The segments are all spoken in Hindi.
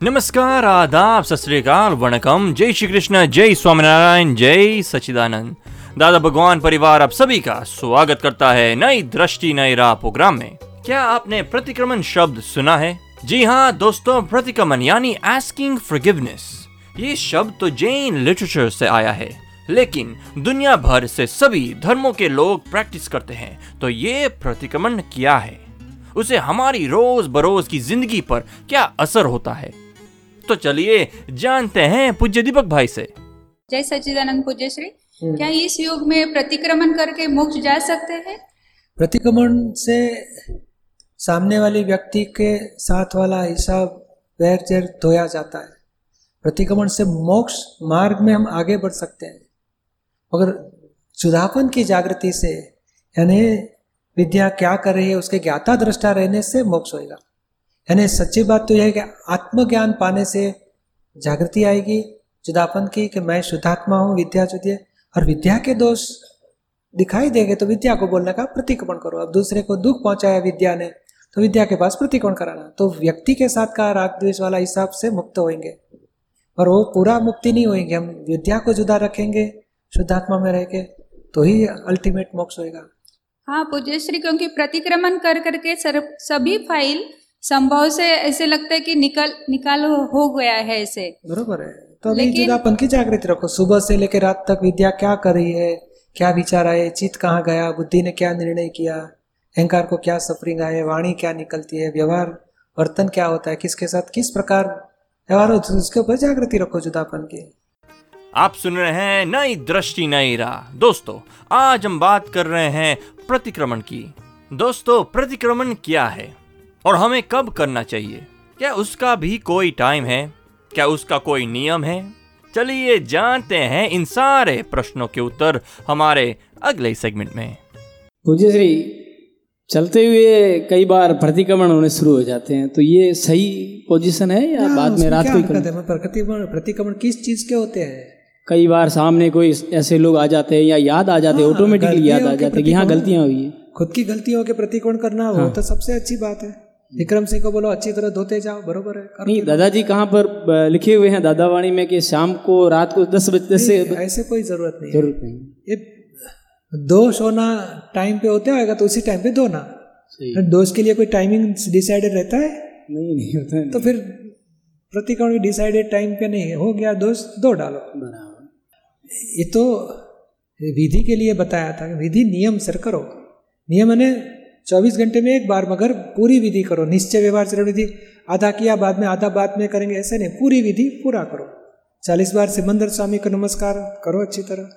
नमस्कार, आदाब, सत श्री अकाल, वणकम। जय श्री कृष्ण, जय स्वामीनारायण, जय सचिदानंद दादा भगवान परिवार, आप सभी का स्वागत करता है नई दृष्टि, नई राह प्रोग्राम में। क्या आपने प्रतिक्रमण शब्द सुना है? जी हाँ दोस्तों, प्रतिक्रमण यानी आस्किंग फॉरगिवनेस ये शब्द तो जैन लिटरेचर से आया है, लेकिन दुनिया भर से सभी धर्मों के लोग प्रैक्टिस करते हैं तो ये प्रतिक्रमण क्या है? उसे हमारी रोज बरोज की ज़िंदगी पर क्या असर होता है? तो चलिए जानते हैं पूज्य दीपक भाई से। जय सच्चिदानंद पूज्य श्री क्या इस युग में प्रतिक्रमण करके मोक्ष जा सकते हैं? प्रतिक्रमण से सामने वाले व्यक्ति के साथ वाला हिसाब वैर जैर धोया जाता है। प्रतिक्रमण से मोक्ष मार्ग में हम आगे बढ़ सकते हैं। मगर चुदापन की जागृति से यानी विद्या क्या कर रही है उसके ज्ञाता दृष्टा रहने से मोक्ष होएगा। यानी सच्ची बात तो यह है कि आत्मज्ञान पाने से जागृति आएगी जुदापन की कि मैं शुद्धात्मा हूँ विद्या जुदी और विद्या के दोष दिखाई देंगे तो विद्या को बोलने का प्रतिक्रमण करो। अब दूसरे को दुख पहुँचाया विद्या ने तो विद्या के पास प्रतिक्रमण कराना। तो व्यक्ति के साथ का राग द्वेष वाला हिसाब से मुक्त होंगे और वो पूरा मुक्ति नहीं होएँगे। हम विद्या को जुदा रखेंगे शुद्धात्मा में रह के तो ही अल्टीमेट मोक्ष होएगा। हाँ पूज्य श्री क्योंकि प्रतिक्रमण कर करके सर, सभी फ़ाइल संभव से ऐसे लगता है कि निकल निकाल हो गया है ऐसे। बरोबर है। तो अभी जुदापन की जागृति रखो। सुबह से लेकर रात तक विद्या क्या कर रही है? क्या विचार आए? चित कहाँ गया? बुद्धि ने क्या निर्णय किया? अहंकार को क्या सफरिंग आए? वाणी क्या निकलती है? व्यवहार वर्तन क्या होता है? किसके साथ किस प्रकार व्यवहार होता है? उसके ऊपर जागृति रखो जुदापन की आप सुन रहे हैं नई दृष्टि नई राह। दोस्तों आज हम बात कर रहे हैं प्रतिक्रमण की। दोस्तों प्रतिक्रमण क्या है? और हमें कब करना चाहिए? क्या उसका भी कोई टाइम है? क्या उसका कोई नियम है? चलिए जानते हैं इन सारे प्रश्नों के उत्तर हमारे अगले सेगमेंट में। पूज्य श्री चलते हुए कई बार प्रतिक्रमण होने शुरू हो जाते हैं तो ये सही पोजीशन है या हाँ, बाद में रात को ही? है? प्रतिक्रमण प्रतिक्रमण किस चीज़ के होते हैं? कई बार सामने कोई ऐसे लोग आ जाते हैं या याद आ जाते हैं हाँ, ऑटोमेटिकली याद आ जाते हैं कि हाँ गलतियाँ हुई है। खुद की गलतियों के प्रतिक्रमण करना हाँ। वो तो सबसे अच्छी बात है। विक्रम सिंह को बोलो अच्छी तरह धोते जाओ। बरोबर है नहीं दादाजी कहाँ पर लिखे हुए हैं दादावाणी में कि शाम को रात को दस बजे से ऐसे कोई ज़रूरत नहीं ज़रूरत नहीं ये दो सोना टाइम पे होते होगा तो उसी टाइम पे दो ना सही डोज के लिए कोई टाइमिंग डिसाइडेड रहता है? नहीं नहीं होता है। तो फिर प्रतिकोण भी डिसाइडेड टाइम पे नहीं हो गया दोष दो डालो। बराबर। ये तो विधि के लिए बताया था विधि नियम सर करो। नियम ने चौबीस घंटे में एक बार मगर पूरी विधि करो, निश्चय व्यवहार चरण विधि। आधा किया, बाद में आधा बाद में करेंगे, ऐसे नहीं, पूरी विधि पूरा करो। चालीस बार सिमंदर स्वामी को नमस्कार करो अच्छी तरह।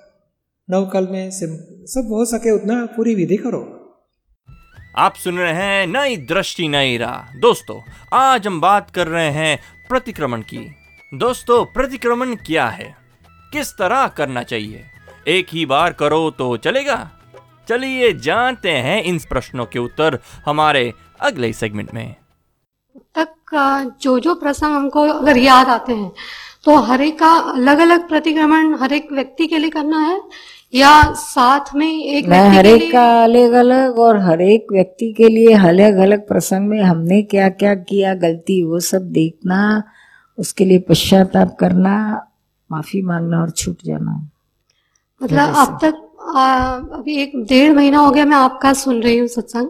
नवकल में सब हो सके उतना पूरी विधि करो। आप सुन रहे हैं नई दृष्टि, नई राह। दोस्तों, आज हम बात कर रहे हैं प्रतिक्रमण की। दोस्तों, प्रतिक्रमण क्या है? किस तरह करना चाहिए? एक ही बार करो तो चलेगा? चलिए जानते हैं इन प्रश्नों के उत्तर हमारे अगले सेगमेंट में। तक जो जो प्रसंग हमको अगर याद आते हैं तो हर एक का अलग अलग प्रतिक्रमण हर एक व्यक्ति के लिए करना है या साथ में एक मैं हर एक का अलग अलग और हर एक व्यक्ति के लिए अलग अलग प्रसंग में हमने क्या क्या किया गलती वो सब देखना उसके लिए पश्चाताप करना माफ़ी मांगना और छूट जाना। मतलब अब तक आ, अभी एक डेढ़ महीना हो गया मैं आपका सुन रही हूँ सत्संग।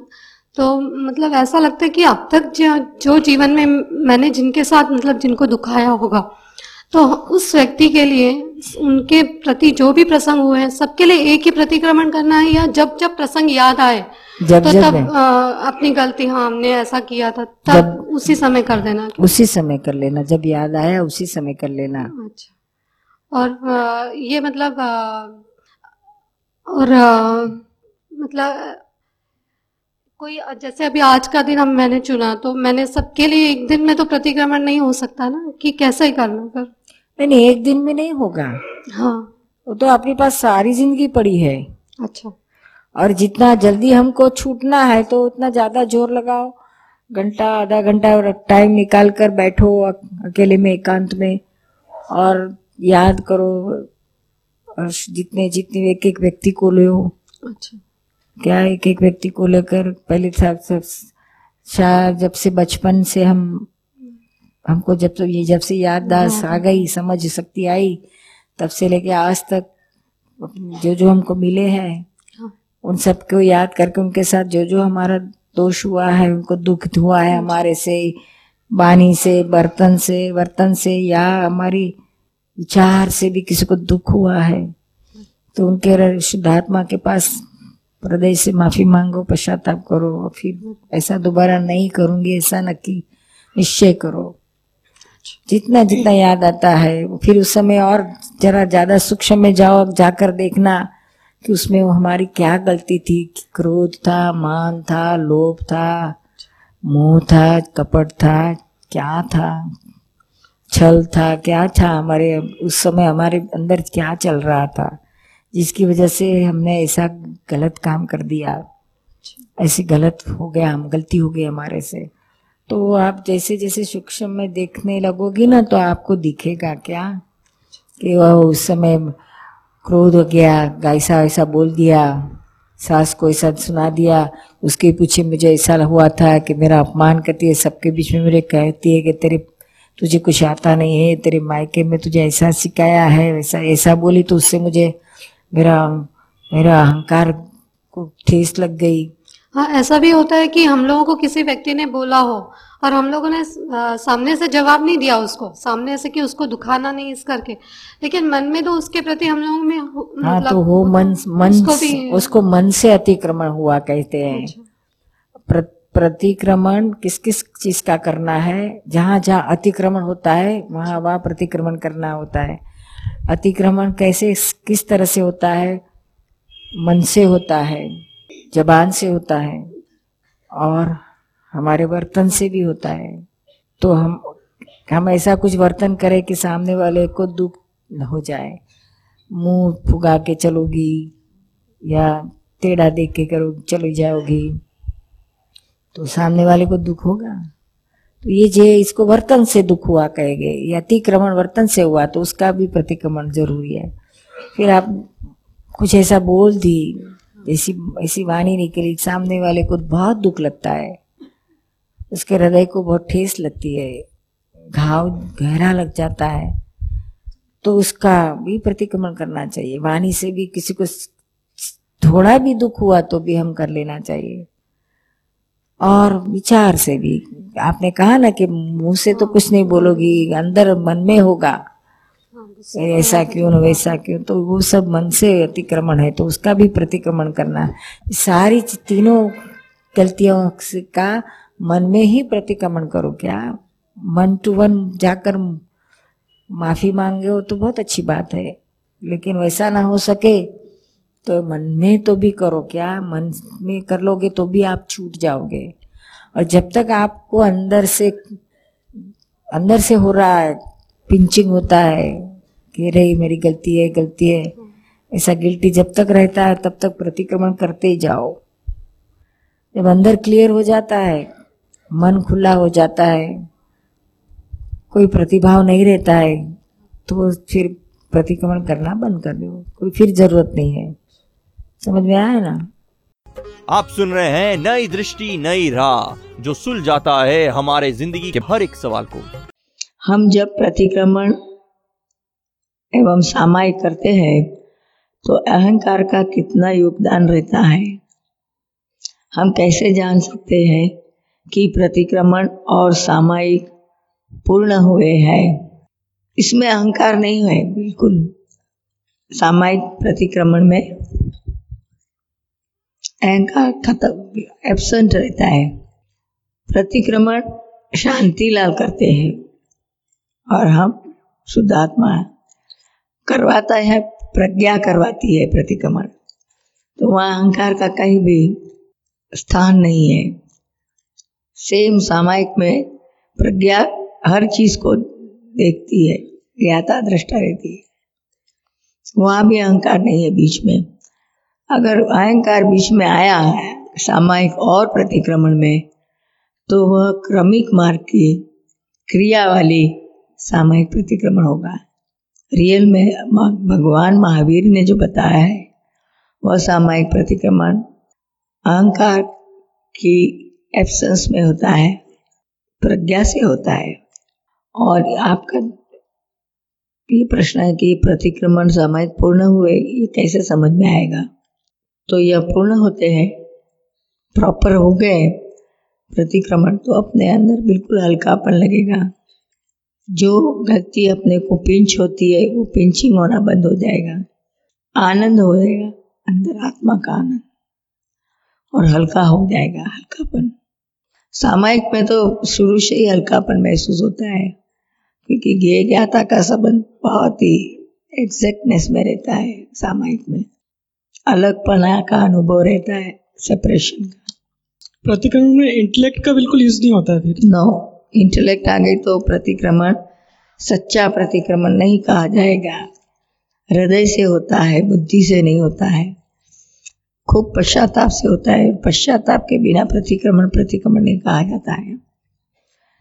तो मतलब ऐसा लगता है कि अब तक जो, जीवन में मैंने जिनके साथ मतलब जिनको दुखाया होगा तो उस व्यक्ति के लिए उनके प्रति जो भी प्रसंग हुए हैं सबके लिए एक ही प्रतिक्रमण करना है या जब जब प्रसंग याद आए जब तो जब तब आ, अपनी गलती हाँ हमने ऐसा किया था तब जब- उसी समय कर देना। उसी समय कर लेना जब याद आया उसी समय कर लेना। अच्छा। और आ, ये मतलब आ, और आ, मतलब कोई जैसे अभी आज का दिन हम मैंने चुना तो मैंने सबके लिए एक दिन में तो प्रतिक्रमण नहीं हो सकता ना कि कैसे ही करना कर नहीं नहीं एक दिन में नहीं होगा। हाँ। वो तो आपके पास सारी ज़िंदगी पड़ी है। अच्छा। और जितना जल्दी हमको छूटना है तो उतना ज़्यादा ज़ोर लगाओ। घंटा आधा घंटा और टाइम निकाल कर बैठो अकेले में एकांत में। और याद करो और जितने जितने एक एक व्यक्ति को लो। अच्छा। क्या एक एक व्यक्ति को लेकर पहले था सब शायद जब से बचपन से हम हमको जब तो ये जब से याददाश्त आ गई समझ शक्ति आई तब से लेके आज तक जो जो हमको मिले हैं हाँ। उन सबको याद करके उनके साथ जो जो हमारा दोष हुआ है उनको दुख हुआ है हमारे से वाणी से बर्तन से बर्तन से या हमारी विचार से भी किसी को दुख हुआ है तो उनके शुद्धात्मा के पास हृदय से माफ़ी मांगो, पश्चाताप करो, और फिर ऐसा दोबारा नहीं करूँगी, ऐसा नक्की निश्चय करो। जितना जितना याद आता है, फिर उस समय और जरा ज़्यादा सूक्ष्म में जाओ जाकर देखना कि उसमें वो हमारी क्या गलती थी क्रोध था, मान था, लोभ था, मोह था, कपट था, क्या था छल था क्या था हमारे उस समय हमारे अंदर क्या चल रहा था जिसकी वजह से हमने ऐसा गलत काम कर दिया। ऐसी गलत हो गया हम गलती हो गई हमारे से। तो आप जैसे जैसे सूक्ष्म में देखने लगोगी ना तो आपको दिखेगा क्या? कि वह उस समय क्रोध हो गया ऐसा ऐसा बोल दिया सास को ऐसा सुना दिया उसके पीछे मुझे ऐसा हुआ था कि मेरा अपमान करती है सबके बीच में मेरे कहती है कि तेरे तुझे कुछ आता नहीं है तेरे मायके में तुझे ऐसा सिखाया है वैसा ऐसा बोली तो उससे मुझे मेरा मेरा अहंकार को ठेस लग गई। हाँ ऐसा भी होता है कि हम लोगों को किसी व्यक्ति ने बोला हो और हम लोगों ने आ, सामने से जवाब नहीं दिया उसको सामने से कि उसको दुखाना नहीं इस करके। लेकिन मन में तो उसके प्रति हम लोगों में हाँ मतलब तो वो मन मन उसको भी उसको मन से अतिक्रमण हुआ कहते हैं। अच्छा, प्रतिक्रमण किस किस चीज़ का करना है? जहाँ जहाँ अतिक्रमण होता है, वहाँ वहाँ प्रतिक्रमण करना होता है। अतिक्रमण कैसे, किस तरह से होता है? मन से होता है, जबान से होता है और हमारे बर्तन से भी होता है। तो हम हम ऐसा कुछ वर्तन करें कि सामने वाले को दुख हो जाए। मुँह फुगा के चलोगी या टेढ़ा देख के करो, चली जाओगी। तो सामने वाले को दुख होगा। तो ये जे इसको वर्तन से दुख हुआ कहेंगे ये अतिक्रमण वर्तन से हुआ तो उसका भी प्रतिक्रमण ज़रूरी है। फिर आप कुछ ऐसा बोल दी, ऐसी ऐसी वाणी निकली, सामने वाले को बहुत दुख लगता है। उसके हृदय को बहुत ठेस लगती है। घाव गहरा लग जाता है। तो उसका भी प्रतिक्रमण करना चाहिए। वाणी से भी किसी को थोड़ा भी दुख हुआ तो भी हम कर लेना चाहिए। और विचार से भी। आपने कहा ना कि मुँह से तो कुछ नहीं बोलोगी अंदर मन में होगा। ऐसा क्यों न वैसा क्यों? तो वो सब मन से अतिक्रमण है तो उसका भी प्रतिक्रमण करना। सारी तीनों गलतियों का मन में ही प्रतिक्रमण करो क्या? मन टू वन जाकर माफ़ी मांगे हो तो बहुत अच्छी बात है लेकिन वैसा ना हो सके। तो मन में तो भी करो क्या? मन में कर लोगे तो भी आप छूट जाओगे। और जब तक आपको अंदर से अंदर से हो रहा है पिंचिंग होता है, कि रही मेरी गलती है गलती है, ऐसा गिल्टी जब तक रहता है, तब तक प्रतिक्रमण करते ही जाओ। जब अंदर क्लियर हो जाता है, मन खुला हो जाता है, कोई प्रतिभाव नहीं रहता है तो फिर प्रतिक्रमण करना बंद कर दो। कोई फिर ज़रूरत नहीं है। समझ में आया ना? आप सुन रहे हैं नई दृष्टि नई राह जो सुल जाता है हमारे ज़िंदगी के हर एक सवाल को। हम जब प्रतिक्रमण एवं सामायिक करते हैं तो अहंकार का कितना योगदान रहता है? हम कैसे जान सकते हैं कि प्रतिक्रमण और सामायिक पूर्ण हुए हैं? इसमें अहंकार नहीं है बिल्कुल। सामायिक प्रतिक्रमण में अहंकार खत्म एब्सेंट रहता है। प्रतिक्रमण शांति लाल करते हैं। और हम शुद्धात्मा करवाता है, प्रज्ञा करवाती है प्रतिक्रमण। तो वहाँ अहंकार का कहीं भी स्थान नहीं है। सेम सामायिक में प्रज्ञा हर चीज़ को देखती है, ज्ञाता दृष्टा रहती है। वहाँ भी अहंकार नहीं है बीच में। अगर अहंकार बीच में आया है सामायिक और प्रतिक्रमण में तो वह क्रमिक मार्ग की क्रिया वाली सामायिक प्रतिक्रमण होगा। रियल में भगवान महावीर ने जो बताया है, वह सामायिक प्रतिक्रमण अहंकार की एब्सेंस में होता है, प्रज्ञा से होता है। और आपका ये प्रश्न है कि प्रतिक्रमण सामायिक पूर्ण हुए, ये कैसे समझ में आएगा? तो यह पूर्ण होते हैं। प्रॉपर हो गए। प्रतिक्रमण तो अपने अंदर बिल्कुल हल्कापन लगेगा। जो गति अपने को पिंच होती है, वो पिंचिंग होना बंद हो जाएगा। आनंद हो जाएगा, अंदर आत्मा का आनंद। और हल्का हो जाएगा, हल्कापन। सामायिक में तो शुरू से ही हल्कापन महसूस होता है, क्योंकि ज्ञे ज्ञाता का संबंध बहुत ही एग्जैक्टनेस में रहता है सामायिक में। अलगपना का अनुभव रहता है सेपरेशन का। प्रतिक्रमण में इंटेलेक्ट का बिल्कुल यूज़ नहीं होता है फिर। नो इंटेलेक्ट आ गई तो प्रतिक्रमण सच्चा प्रतिक्रमण नहीं कहा जाएगा। हृदय से होता है बुद्धि से नहीं होता है। खूब पश्चाताप से होता है पश्चाताप के बिना प्रतिक्रमण प्रतिक्रमण नहीं कहा जाता है।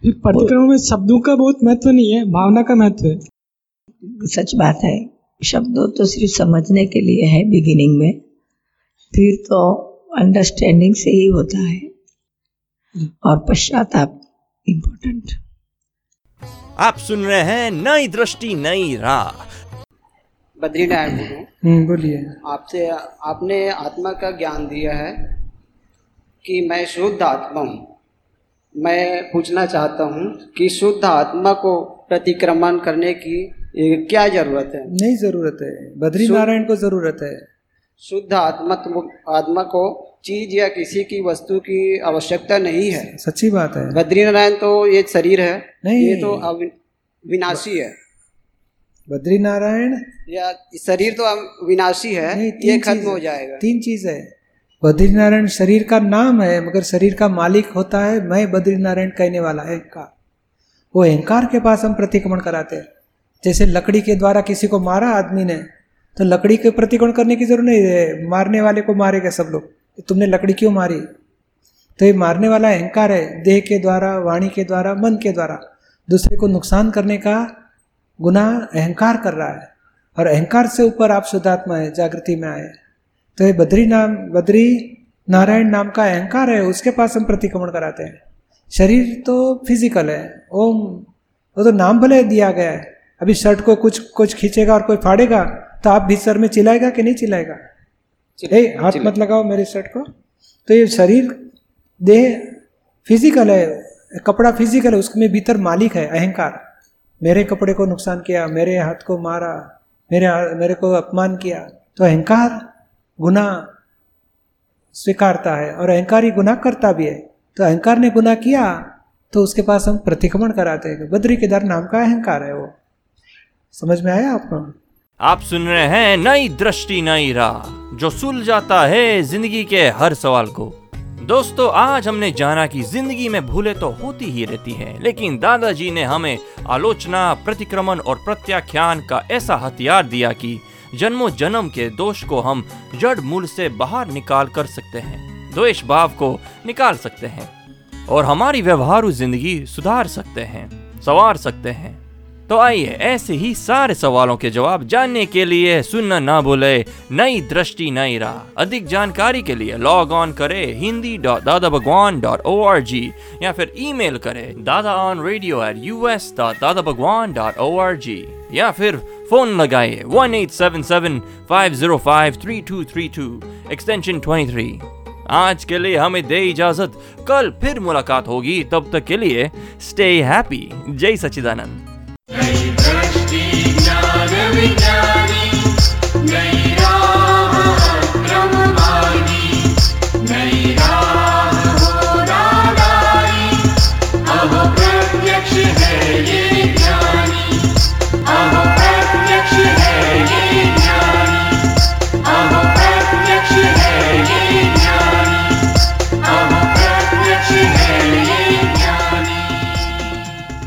प्रतिक्रमण में शब्दों का बहुत महत्व नहीं है भावना का महत्व है। सच बात है। शब्दों तो सिर्फ़ समझने के लिए है बिगिनिंग में। फिर तो अंडरस्टैंडिंग से ही होता है। और पश्चाताप इम्पोर्टेंट आप सुन रहे हैं नई दृष्टि नई राह। बद्रीनारायण बोलूँ हम्म बोलिए। आपसे आपने आत्मा का ज्ञान दिया है कि मैं शुद्ध आत्मा हूँ। मैं पूछना चाहता हूँ कि शुद्ध आत्मा को प्रतिक्रमण करने की ए, क्या ज़रूरत है? नहीं ज़रूरत है। बद्री नारायण को ज़रूरत है। शुद्ध आत्मा आत्मा को चीज़ या किसी की वस्तु की आवश्यकता नहीं है। सच्ची बात है। बद्री नारायण तो ये शरीर है। नहीं। ये तो विनाशी है। बद्री नारायण या शरीर तो विनाशी है। नहीं, ये खत्म हो जाएगा। तीन चीज़ है। बद्री नारायण शरीर का नाम है मगर शरीर का मालिक होता है मैं बद्री नारायण कहने वाला है अहंकार। वो अहंकार के पास हम प्रतिक्रमण कराते हैं। जैसे लकड़ी के द्वारा किसी को मारा आदमी ने तो लकड़ी के प्रतिक्रमण करने की ज़रूरत नहीं है? मारने वाले को मारेगा सब लोग। तुमने लकड़ी क्यों मारी? तो ये मारने वाला अहंकार है, देह के द्वारा, वाणी के द्वारा, मन के द्वारा। दूसरे को नुकसान करने का गुना अहंकार कर रहा है। और अहंकार से ऊपर आप शुद्धात्मा है, जागृति में आए तो ये बद्री नाम, बद्री नारायण नाम का अहंकार है, उसके पास हम प्रतिक्रमण कराते हैं। शरीर तो फ़िज़िकल है, ओम, वो तो नाम भले दिया गया है। अभी शर्ट को कुछ कुछ खींचेगा और कोई फाड़ेगा तो आप भी सर में चिल्लाएगा कि नहीं चिल्लाएगा? ए हाथ मत लगाओ मेरे शर्ट को। तो ये शरीर देह फ़िज़िकल है कपड़ा फ़िज़िकल है उसमें भीतर मालिक है अहंकार। मेरे कपड़े को नुकसान किया मेरे हाथ को मारा मेरे मेरे को अपमान किया तो अहंकार गुना स्वीकारता है और अहंकार ही गुनाह करता भी है। तो अहंकार ने गुना किया तो उसके पास हम प्रतिक्रमण कराते हैं बद्री केदार नाम का अहंकार है वो। समझ में आया आपको? आप सुन रहे हैं नई दृष्टि, नई राह, जो सुल जाता है ज़िंदगी के हर सवाल को। दोस्तों, आज हमने जाना कि ज़िंदगी में भूले तो होती ही रहती हैं, लेकिन दादाजी ने हमें आलोचना, प्रतिक्रमण और प्रत्याख्यान का ऐसा हथियार दिया कि जन्मों जन्म के दोष को हम जड़ मूल से बाहर निकाल कर सकते हैं, द्वेष भाव को निकाल सकते हैं, और हमारी व्यवहारू ज़िंदगी सुधार सकते हैं, संवार सकते हैं। तो आइए ऐसे ही सारे सवालों के जवाब जानने के लिए सुनना ना भूले नई दृष्टि, नई राह। अधिक जानकारी के लिए लॉग ऑन करें Hindi dot Dada Bhagwan dot O R G या फिर ईमेल करे Dada on radio at U S dot Dada Bhagwan dot O R G या फिर फ़ोन लगाइए one eight seven seven five zero five three two three two extension twenty three आज के लिए हमें दे इजाज़त। कल फिर मुलाकात होगी। तब तक के लिए स्टे हैप्पी जय सच्चिदानंद। दृष्टि ज्ञान विज्ञान